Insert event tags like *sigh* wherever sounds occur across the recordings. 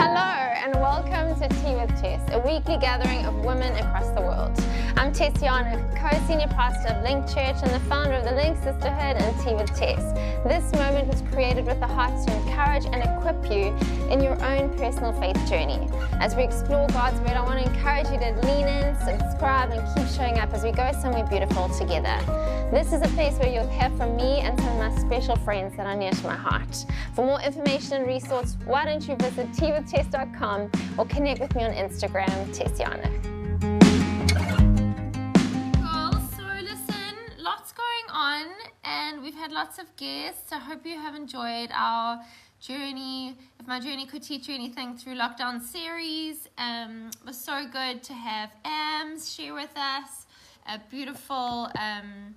Hello, to Tea with Tess, a weekly gathering of women across the world. I'm Tessiana, co-senior pastor of Link Church and the founder of the Link Sisterhood and Tea with Tess. This moment was created with the heart to encourage and equip you in your own personal faith journey. As we explore God's Word, I want to encourage you to lean in, subscribe, and keep showing up as we go somewhere beautiful together. This is a place where you'll hear from me and some of my special friends that are near to my heart. For more information and resources, why don't you visit teawithtess.com or connect with me on Instagram, Tessiana. Cool. So listen, lots going on, and we've had lots of guests. I hope you have enjoyed our journey. If my journey could teach you anything through lockdown series, um, was so good to have Ams share with us a beautiful um,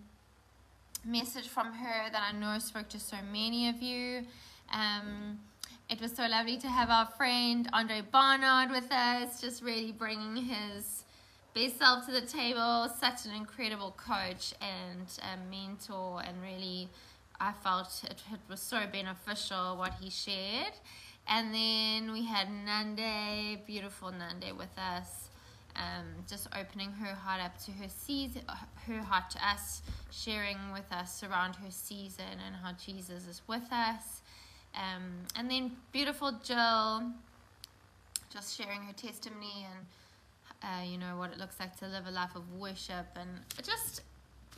message from her that I know spoke to so many of you. Um, it was so lovely to have our friend Andre Barnard with us, just really bringing his best self to the table. Such an incredible coach and mentor, and really, I felt it, it was so beneficial what he shared. And then we had Nande, beautiful Nande, with us, um, just opening her heart up to her season, her heart to us, sharing with us around her season and how Jesus is with us. Um, and then beautiful Jill, just sharing her testimony and uh, you know what it looks like to live a life of worship and just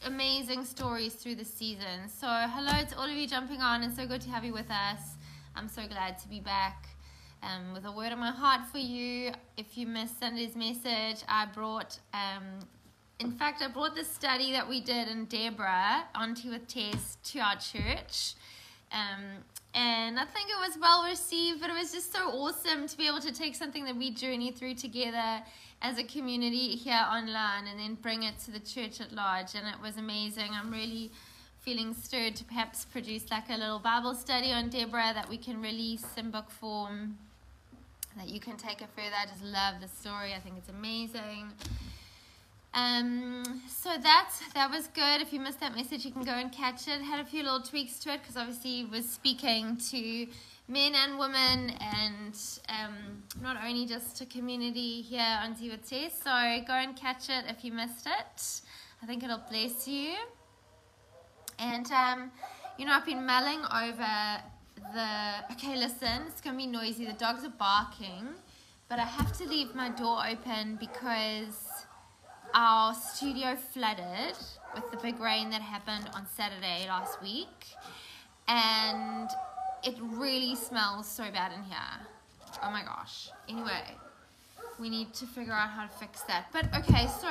amazing stories through the season. So hello to all of you jumping on, and so good to have you with us. I'm so glad to be back. Um, with a word on my heart for you. If you missed Sunday's message, I brought, um, in fact, I brought the study that we did in Deborah on Tea with Tess to our church. Um, and I think it was well received, but it was just so awesome to be able to take something that we journeyed through together as a community here online and then bring it to the church at large. And it was amazing. I'm really feeling stirred to perhaps produce like a little Bible study on Deborah that we can release in book form, that you can take it further. I just love the story. I think it's amazing. Um, so that's that was good. If you missed that message, you can go and catch it. Had a few little tweaks to it because obviously was speaking to men and women and um, not only just to community here on Tivate. So go and catch it if you missed it. I think it'll bless you. And um, you know, I've been mulling over the. Okay, listen, it's gonna be noisy. The dogs are barking, but I have to leave my door open because our studio flooded with the big rain that happened on Saturday last week, and it really smells so bad in here. Oh my gosh. Anyway, we need to figure out how to fix that. But okay, so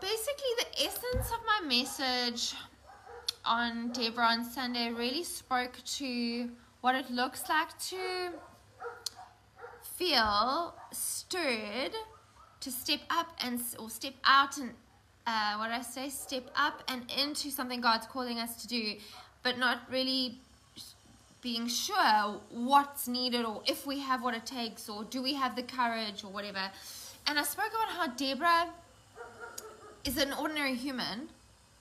basically, the essence of my message on Deborah on Sunday really spoke to what it looks like to feel stirred to step up and or step out and uh, what I say, step up and into something God's calling us to do, but not really being sure what's needed or if we have what it takes or do we have the courage or whatever. And I spoke about how Deborah is an ordinary human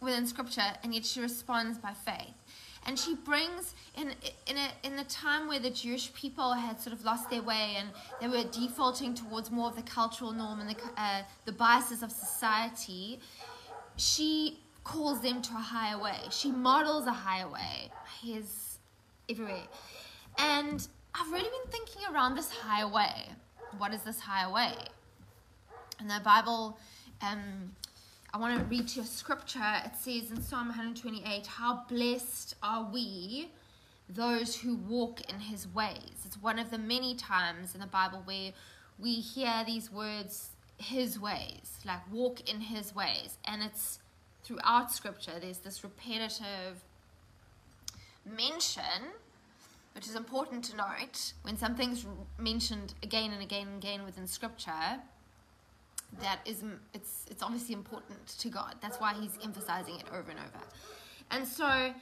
within Scripture, and yet she responds by faith. And she brings in in a in the time where the Jewish people had sort of lost their way and they were defaulting towards more of the cultural norm and the uh, the biases of society. She calls them to a higher way. She models a higher way. Here's everywhere, and I've really been thinking around this higher way. What is this higher way? And the Bible. Um, I want to read you a scripture. It says in Psalm 128, How blessed are we, those who walk in his ways. It's one of the many times in the Bible where we hear these words, his ways, like walk in his ways. And it's throughout scripture, there's this repetitive mention, which is important to note when something's mentioned again and again and again within scripture that is it's it's obviously important to God. That's why he's emphasizing it over and over. And so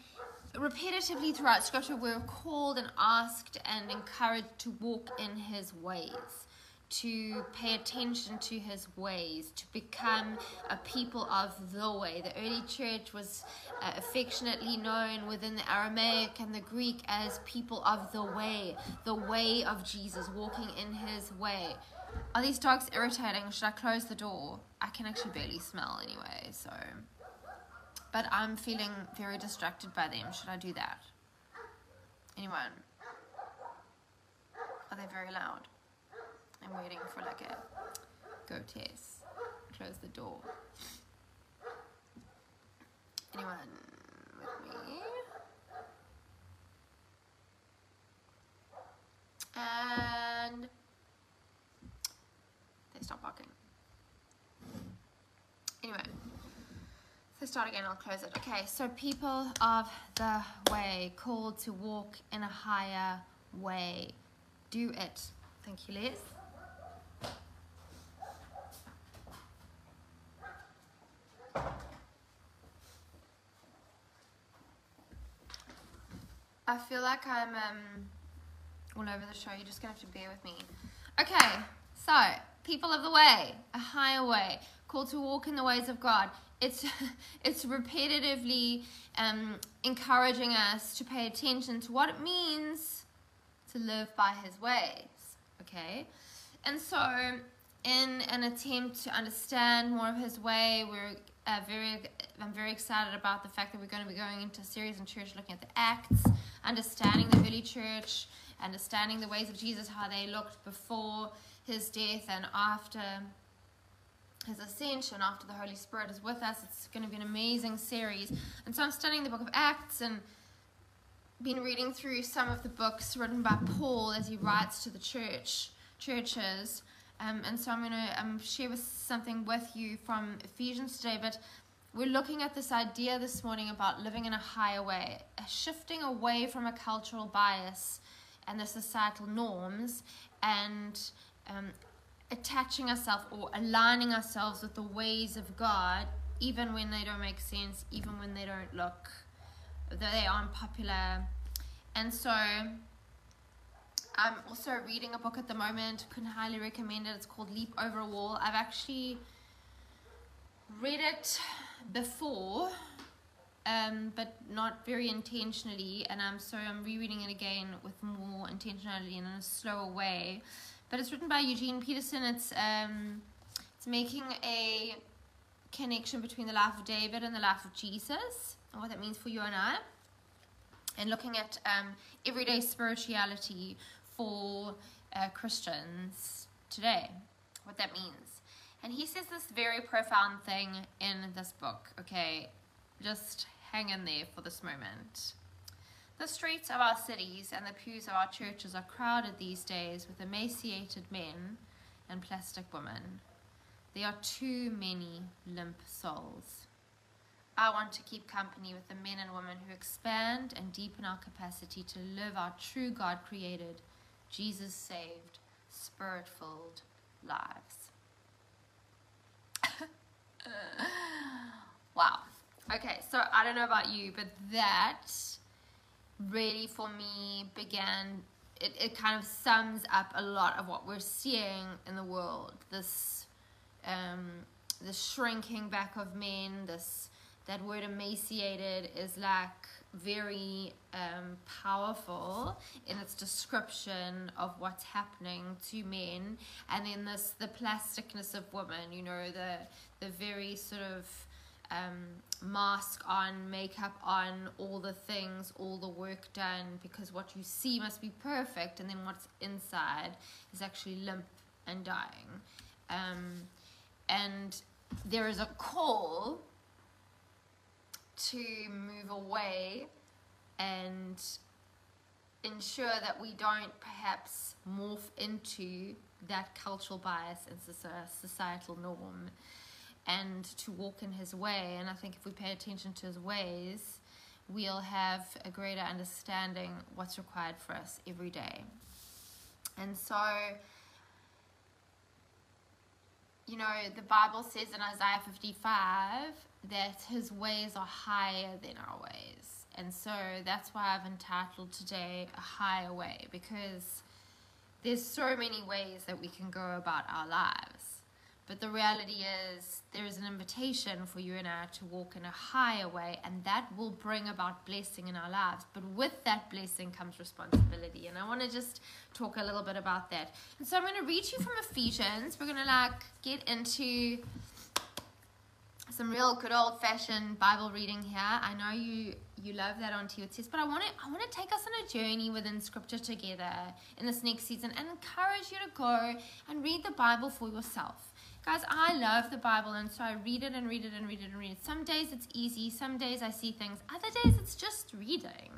repetitively throughout scripture we're called and asked and encouraged to walk in his ways. to pay attention to his ways, to become a people of the way. The early church was uh, affectionately known within the Aramaic and the Greek as people of the way, the way of Jesus, walking in his way. Are these dogs irritating? Should I close the door? I can actually barely smell anyway, so. But I'm feeling very distracted by them. Should I do that? Anyone? Are they very loud? I'm waiting for like a go test. Close the door. Anyone with me? And they stop barking. Anyway, so start again, I'll close it. Okay, so people of the way, called to walk in a higher way. Do it. Thank you, Liz. I feel like I'm um, all over the show. You're just gonna have to bear with me. Okay, so people of the way, a higher way, called to walk in the ways of God. It's *laughs* it's repetitively um, encouraging us to pay attention to what it means to live by His ways. Okay, and so in an attempt to understand more of His way, we're uh, very I'm very excited about the fact that we're going to be going into a series in church looking at the Acts, understanding the early church, understanding the ways of Jesus, how they looked before his death and after his ascension, after the Holy Spirit is with us. It's going to be an amazing series. And so I'm studying the book of Acts and been reading through some of the books written by Paul as he writes to the church churches um, and so I'm going to um, share with something with you from Ephesians today. But we're looking at this idea this morning about living in a higher way, shifting away from a cultural bias and the societal norms, and um, attaching ourselves or aligning ourselves with the ways of God, even when they don't make sense, even when they don't look, though they aren't popular. And so I'm also reading a book at the moment. Can highly recommend it. It's called Leap Over a Wall. I've actually read it before, um, but not very intentionally. And I'm so I'm rereading it again with more intentionality and in a slower way. But it's written by Eugene Peterson. It's um, it's making a connection between the life of David and the life of Jesus and what that means for you and I. And looking at um, everyday spirituality for uh, Christians today, what that means. And he says this very profound thing in this book, okay? Just hang in there for this moment. The streets of our cities and the pews of our churches are crowded these days with emaciated men and plastic women. There are too many limp souls. I want to keep company with the men and women who expand and deepen our capacity to live our true God created Jesus saved, spirit filled lives. *laughs* wow. Okay, so I don't know about you, but that really for me began, it, it kind of sums up a lot of what we're seeing in the world. This, um, the shrinking back of men, this, that word emaciated is like very um, powerful in its description of what's happening to men and then this the plasticness of women you know the the very sort of um, mask on makeup on all the things all the work done because what you see must be perfect and then what's inside is actually limp and dying. Um, and there is a call to move away and ensure that we don't perhaps morph into that cultural bias and societal norm and to walk in his way. And I think if we pay attention to his ways, we'll have a greater understanding what's required for us every day. And so, you know, the Bible says in Isaiah 55 that his ways are higher than our ways. And so that's why I've entitled today A Higher Way because there's so many ways that we can go about our lives. But the reality is, there is an invitation for you and I to walk in a higher way, and that will bring about blessing in our lives. But with that blessing comes responsibility. And I want to just talk a little bit about that. And so I'm going to read you from Ephesians. We're going to like get into some real good old fashioned Bible reading here. I know you you love that onto your but I want to I want to take us on a journey within Scripture together in this next season and encourage you to go and read the Bible for yourself. Guys, I love the Bible, and so I read it and read it and read it and read it. Some days it's easy, some days I see things, other days it's just reading,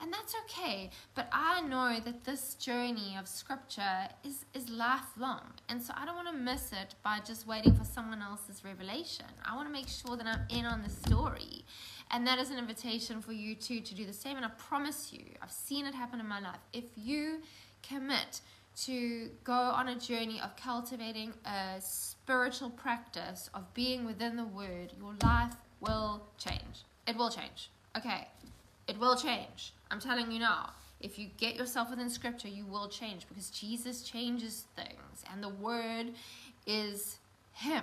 and that's okay. But I know that this journey of Scripture is, is lifelong, and so I don't want to miss it by just waiting for someone else's revelation. I want to make sure that I'm in on the story. And that is an invitation for you too to do the same. And I promise you, I've seen it happen in my life. If you commit to go on a journey of cultivating a spiritual practice of being within the Word, your life will change. It will change. Okay, it will change. I'm telling you now. If you get yourself within Scripture, you will change because Jesus changes things, and the Word is Him.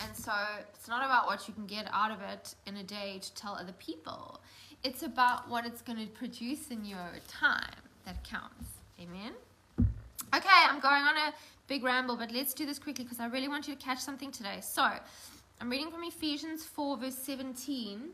And so it's not about what you can get out of it in a day to tell other people. It's about what it's going to produce in your time that counts. Amen. Okay, I'm going on a big ramble, but let's do this quickly because I really want you to catch something today. So, I'm reading from Ephesians 4, verse 17.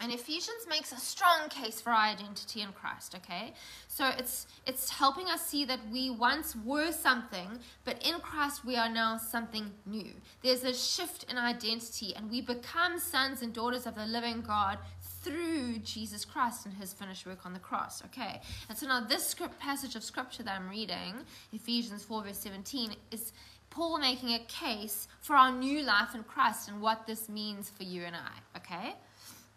And Ephesians makes a strong case for our identity in Christ, okay? So it's it's helping us see that we once were something, but in Christ we are now something new. There's a shift in identity and we become sons and daughters of the living God through Jesus Christ and his finished work on the cross. Okay, and so now this script, passage of scripture that I'm reading, Ephesians 4, verse 17, is Paul making a case for our new life in Christ and what this means for you and I. Okay.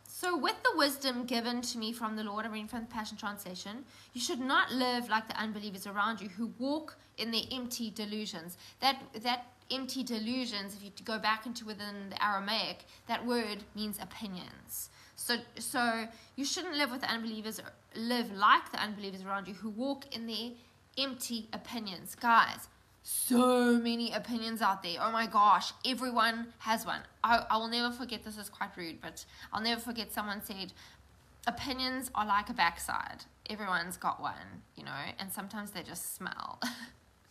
So, with the wisdom given to me from the Lord, I'm reading from the Passion Translation, you should not live like the unbelievers around you who walk in their empty delusions. That, that empty delusions, if you go back into within the Aramaic, that word means opinions. So, so you shouldn't live with unbelievers, live like the unbelievers around you who walk in their empty opinions. Guys, so many opinions out there. Oh my gosh, everyone has one. I, I will never forget, this is quite rude, but I'll never forget someone said, opinions are like a backside. Everyone's got one, you know, and sometimes they just smell. *laughs*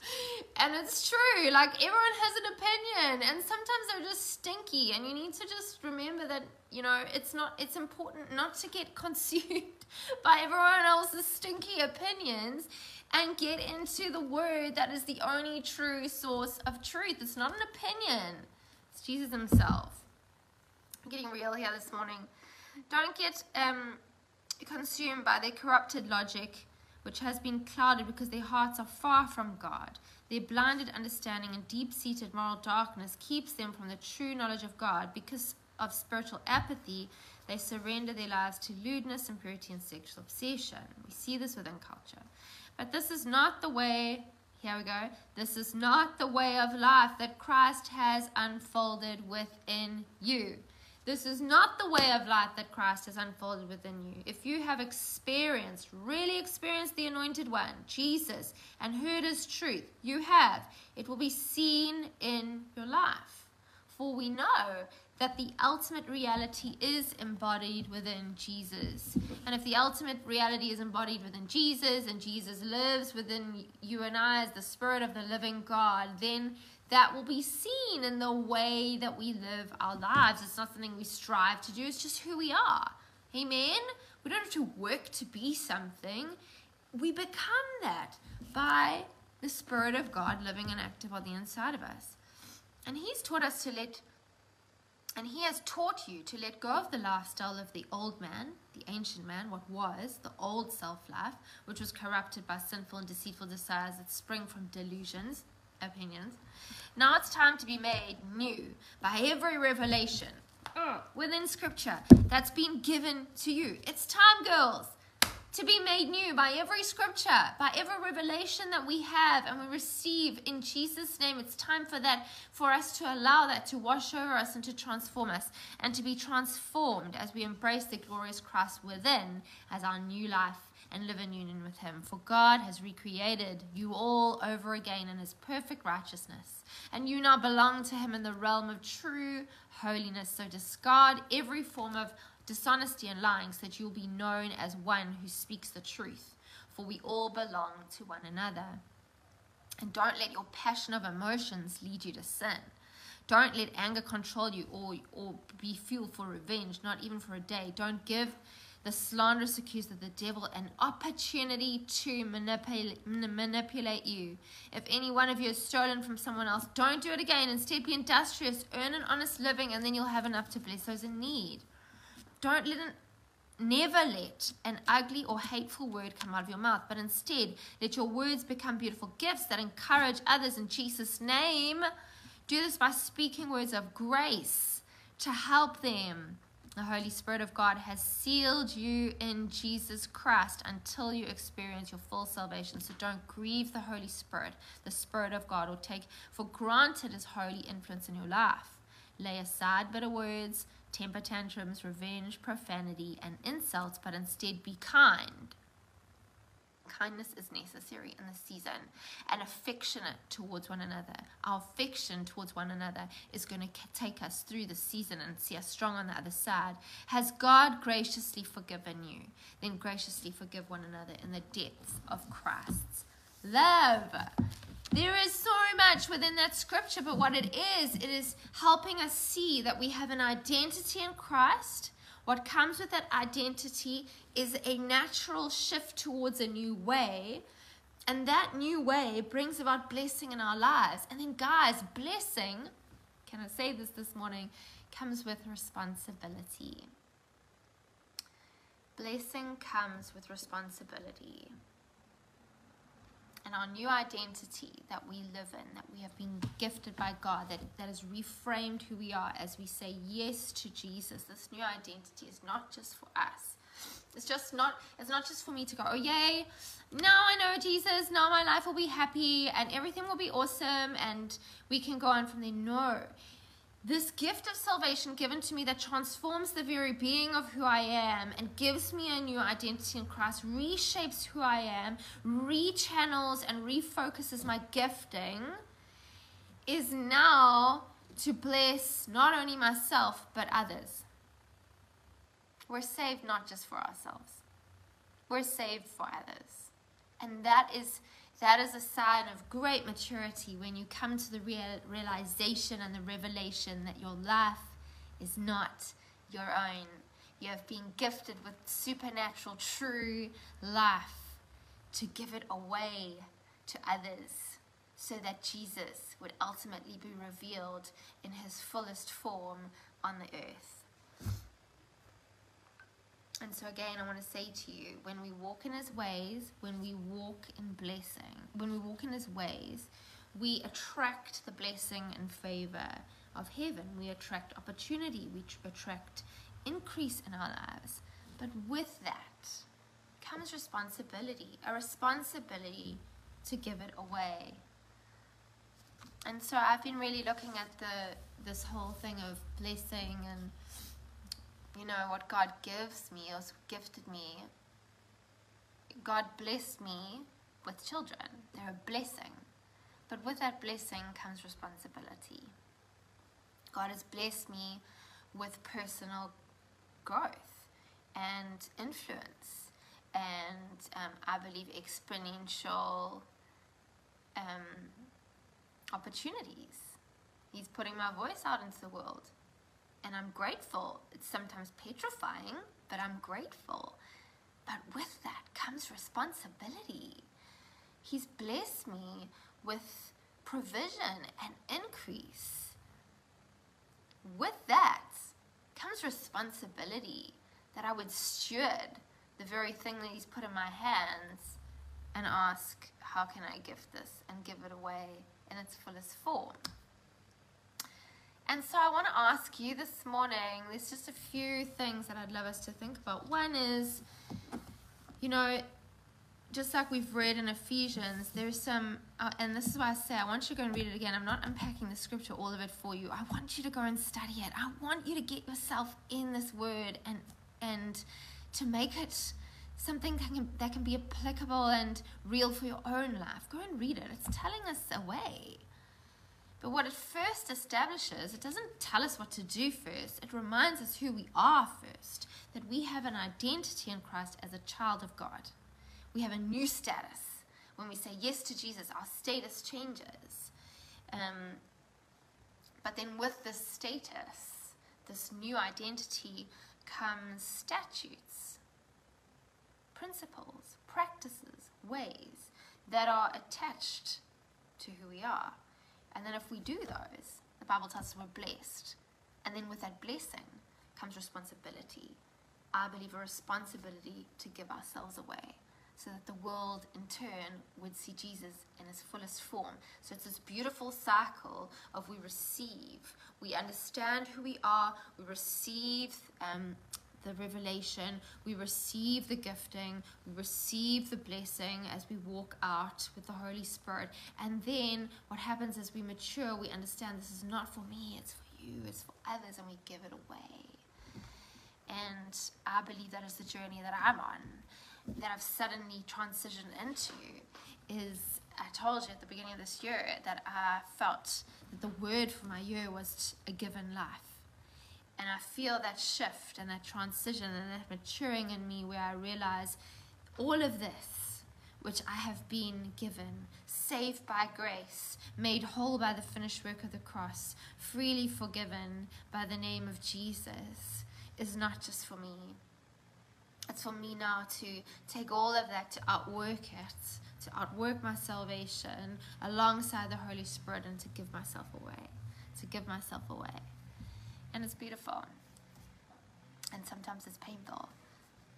*laughs* and it's true, like everyone has an opinion, and sometimes they're just stinky, and you need to just remember that you know, it's not it's important not to get *laughs* consumed by everyone else's stinky opinions and get into the word that is the only true source of truth. It's not an opinion. It's Jesus himself. I'm getting real here this morning. Don't get um, consumed by their corrupted logic, which has been clouded because their hearts are far from God. Their blinded understanding and deep seated moral darkness keeps them from the true knowledge of God because of spiritual apathy, they surrender their lives to lewdness, impurity, and sexual obsession. We see this within culture. But this is not the way, here we go, this is not the way of life that Christ has unfolded within you. This is not the way of life that Christ has unfolded within you. If you have experienced, really experienced the Anointed One, Jesus, and heard His truth, you have, it will be seen in your life. For we know that the ultimate reality is embodied within Jesus. And if the ultimate reality is embodied within Jesus and Jesus lives within you and I as the Spirit of the living God, then that will be seen in the way that we live our lives. It's not something we strive to do, it's just who we are. Amen? We don't have to work to be something, we become that by the Spirit of God living and active on the inside of us. And He's taught us to let and he has taught you to let go of the lifestyle of the old man, the ancient man, what was, the old self life, which was corrupted by sinful and deceitful desires that spring from delusions, opinions. Now it's time to be made new by every revelation uh, within scripture that's been given to you. It's time, girls to be made new by every scripture, by every revelation that we have and we receive in Jesus' name. It's time for that, for us to allow that to wash over us and to transform us and to be transformed as we embrace the glorious Christ within as our new life and live in union with Him. For God has recreated you all over again in His perfect righteousness, and you now belong to Him in the realm of true holiness. So discard every form of dishonesty and lying so that you'll be known as one who speaks the truth. For we all belong to one another. And don't let your passion of emotions lead you to sin. Don't let anger control you or, or be fuel for revenge, not even for a day. Don't give the slanderous accuser the devil an opportunity to manipulate, manipulate you. If any one of you has stolen from someone else, don't do it again. Instead, be industrious, earn an honest living, and then you'll have enough to bless those in need. Don't let an, never let an ugly or hateful word come out of your mouth, but instead let your words become beautiful gifts that encourage others in Jesus' name. Do this by speaking words of grace to help them. The Holy Spirit of God has sealed you in Jesus Christ until you experience your full salvation. So don't grieve the Holy Spirit, the Spirit of God, or take for granted His holy influence in your life. Lay aside bitter words, temper tantrums, revenge, profanity, and insults, but instead be kind kindness is necessary in this season and affectionate towards one another. Our affection towards one another is going to take us through the season and see us strong on the other side. Has God graciously forgiven you? Then graciously forgive one another in the depths of Christ's love. There is so much within that scripture, but what it is, it is helping us see that we have an identity in Christ what comes with that identity is a natural shift towards a new way. And that new way brings about blessing in our lives. And then, guys, blessing, can I say this this morning, comes with responsibility. Blessing comes with responsibility and our new identity that we live in, that we have been gifted by God, that, that has reframed who we are as we say yes to Jesus. This new identity is not just for us. It's just not, it's not just for me to go, oh yay, now I know Jesus, now my life will be happy and everything will be awesome and we can go on from there. No this gift of salvation given to me that transforms the very being of who I am and gives me a new identity in Christ, reshapes who I am, rechannels and refocuses my gifting, is now to bless not only myself but others. We're saved not just for ourselves, we're saved for others. And that is that is a sign of great maturity when you come to the real, realization and the revelation that your life is not your own. You have been gifted with supernatural, true life to give it away to others so that Jesus would ultimately be revealed in his fullest form on the earth. And so, again, I want to say to you when we walk in His ways, when we walk in blessing, when we walk in His ways, we attract the blessing and favor of heaven. We attract opportunity, we attract increase in our lives. But with that comes responsibility a responsibility to give it away. And so, I've been really looking at the this whole thing of blessing and you know, what God gives me or gifted me, God blessed me with children. They're a blessing. But with that blessing comes responsibility. God has blessed me with personal growth and influence and um, I believe exponential um, opportunities. He's putting my voice out into the world and I'm grateful. It's sometimes petrifying, but I'm grateful. But with that comes responsibility. He's blessed me with provision and increase. With that comes responsibility that I would steward the very thing that He's put in my hands and ask, How can I gift this and give it away in its fullest form? And so I want to ask you this morning, there's just a few things that I'd love us to think about. One is, you know, just like we've read in Ephesians, there's some, uh, and this is why I say I want you to go and read it again. I'm not unpacking the scripture, all of it for you. I want you to go and study it. I want you to get yourself in this word and and to make it something that can, that can be applicable and real for your own life. Go and read it. It's telling us a way. But what it first establishes, it doesn't tell us what to do first. It reminds us who we are first, that we have an identity in Christ as a child of God. We have a new status. When we say yes to Jesus, our status changes. Um, but then with this status, this new identity, comes statutes, principles, practices, ways that are attached to who we are. And then if we do those, the Bible tells us we're blessed. And then with that blessing comes responsibility. I believe a responsibility to give ourselves away so that the world in turn would see Jesus in his fullest form. So it's this beautiful cycle of we receive, we understand who we are, we receive um, the revelation, we receive the gifting, we receive the blessing as we walk out with the Holy Spirit. And then what happens as we mature, we understand this is not for me, it's for you, it's for others, and we give it away. And I believe that is the journey that I'm on, that I've suddenly transitioned into. Is I told you at the beginning of this year that I felt that the word for my year was a given life and I feel that shift and that transition and that maturing in me where I realize all of this, which I have been given, saved by grace, made whole by the finished work of the cross, freely forgiven by the name of Jesus, is not just for me. It's for me now to take all of that to outwork it, to outwork my salvation alongside the Holy Spirit and to give myself away. To give myself away and it's beautiful. And sometimes it's painful,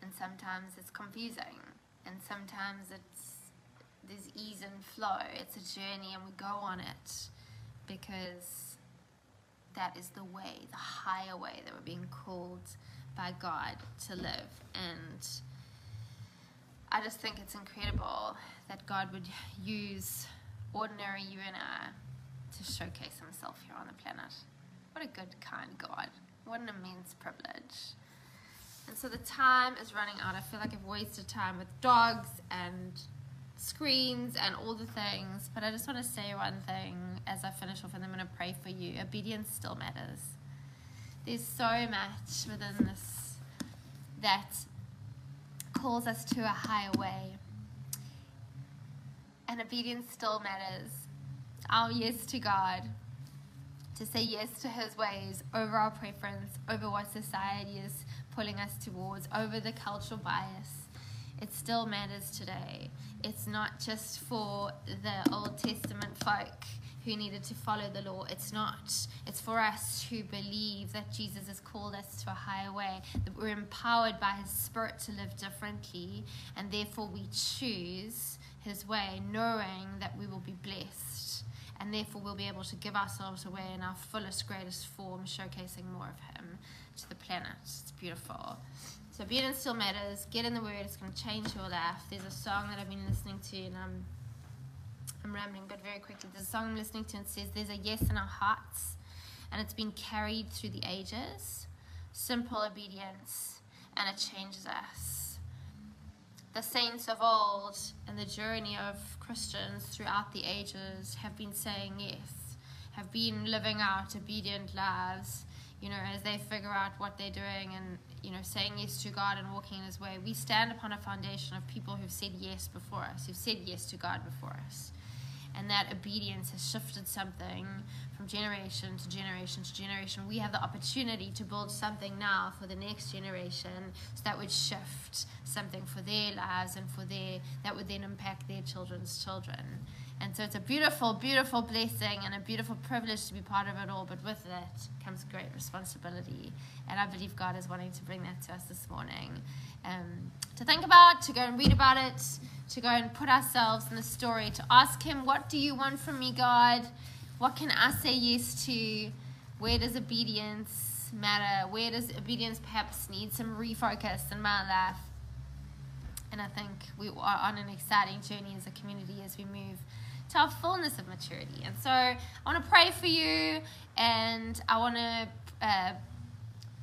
and sometimes it's confusing, and sometimes it's there's ease and flow. It's a journey, and we go on it because that is the way, the higher way that we're being called by God to live. And I just think it's incredible that God would use ordinary you and I to showcase Himself here on the planet. What a good, kind God. What an immense privilege. And so the time is running out. I feel like I've wasted time with dogs and screens and all the things. But I just want to say one thing as I finish off, and I'm going to pray for you. Obedience still matters. There's so much within this that calls us to a higher way. And obedience still matters. Our yes to God to say yes to his ways over our preference, over what society is pulling us towards, over the cultural bias. It still matters today. It's not just for the Old Testament folk who needed to follow the law. It's not. It's for us who believe that Jesus has called us to a higher way, that we're empowered by his spirit to live differently, and therefore we choose his way, knowing that we will be and therefore we'll be able to give ourselves away in our fullest, greatest form, showcasing more of Him to the planet. It's beautiful. So obedience still matters. Get in the Word. It's going to change your life. There's a song that I've been listening to, and I'm I'm rambling, but very quickly. There's a song I'm listening to, and it says, "There's a yes in our hearts, and it's been carried through the ages. Simple obedience, and it changes us." The saints of old and the journey of Christians throughout the ages have been saying yes, have been living out obedient lives, you know, as they figure out what they're doing and, you know, saying yes to God and walking in His way. We stand upon a foundation of people who've said yes before us, who've said yes to God before us and that obedience has shifted something from generation to generation to generation. We have the opportunity to build something now for the next generation so that would shift something for their lives and for their that would then impact their children's children. And so it's a beautiful, beautiful blessing and a beautiful privilege to be part of it all. But with that comes great responsibility. And I believe God is wanting to bring that to us this morning. Um, to think about, to go and read about it, to go and put ourselves in the story, to ask Him, What do you want from me, God? What can I say yes to? Where does obedience matter? Where does obedience perhaps need some refocus in my life? And I think we are on an exciting journey as a community as we move to our fullness of maturity. And so I want to pray for you and I want to uh,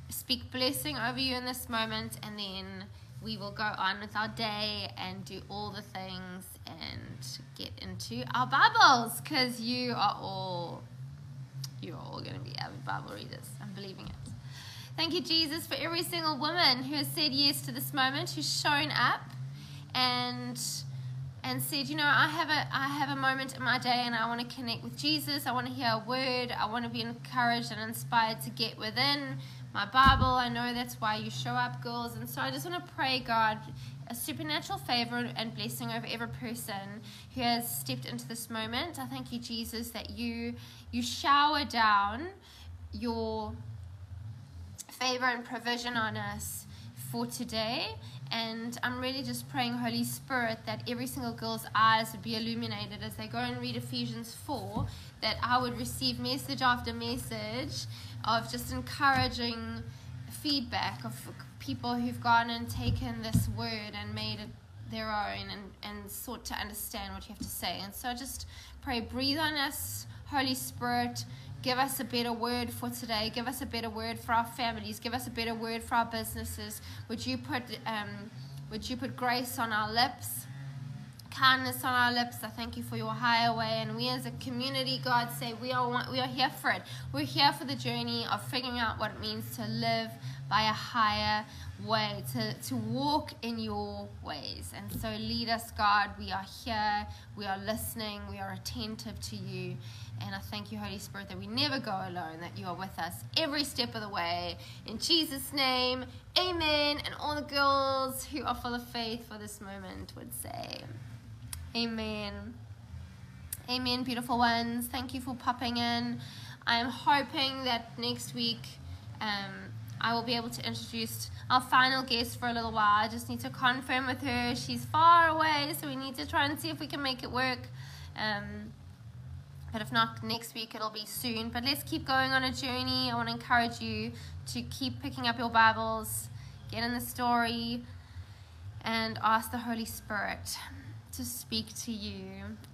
speak blessing over you in this moment and then we will go on with our day and do all the things and get into our Bibles because you are all you're all going to be avid Bible readers. I'm believing it. Thank you, Jesus, for every single woman who has said yes to this moment, who's shown up and and said, you know, I have a I have a moment in my day and I want to connect with Jesus. I want to hear a word. I want to be encouraged and inspired to get within my Bible. I know that's why you show up, girls. And so I just want to pray, God, a supernatural favor and blessing over every person who has stepped into this moment. I thank you, Jesus, that you you shower down your favor and provision on us for today. And I'm really just praying, Holy Spirit, that every single girl's eyes would be illuminated as they go and read Ephesians 4, that I would receive message after message of just encouraging feedback of people who've gone and taken this word and made it their own and, and sought to understand what you have to say. And so I just pray, breathe on us, Holy Spirit. Give us a better word for today. Give us a better word for our families. Give us a better word for our businesses. Would you put, um, would you put grace on our lips? Kindness on our lips. I thank you for your higher way. And we as a community, God, say we are, we are here for it. We're here for the journey of figuring out what it means to live by a higher way, to, to walk in your ways. And so lead us, God. We are here. We are listening. We are attentive to you. And I thank you, Holy Spirit, that we never go alone, that you are with us every step of the way. In Jesus' name, amen. And all the girls who are full of faith for this moment would say, Amen. Amen, beautiful ones. Thank you for popping in. I am hoping that next week um, I will be able to introduce our final guest for a little while. I just need to confirm with her. She's far away, so we need to try and see if we can make it work. Um, but if not next week, it'll be soon. But let's keep going on a journey. I want to encourage you to keep picking up your Bibles, get in the story, and ask the Holy Spirit to speak to you.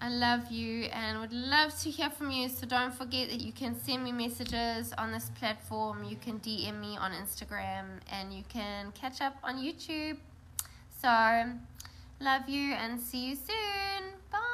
I love you and would love to hear from you. So don't forget that you can send me messages on this platform. You can DM me on Instagram and you can catch up on YouTube. So, love you and see you soon.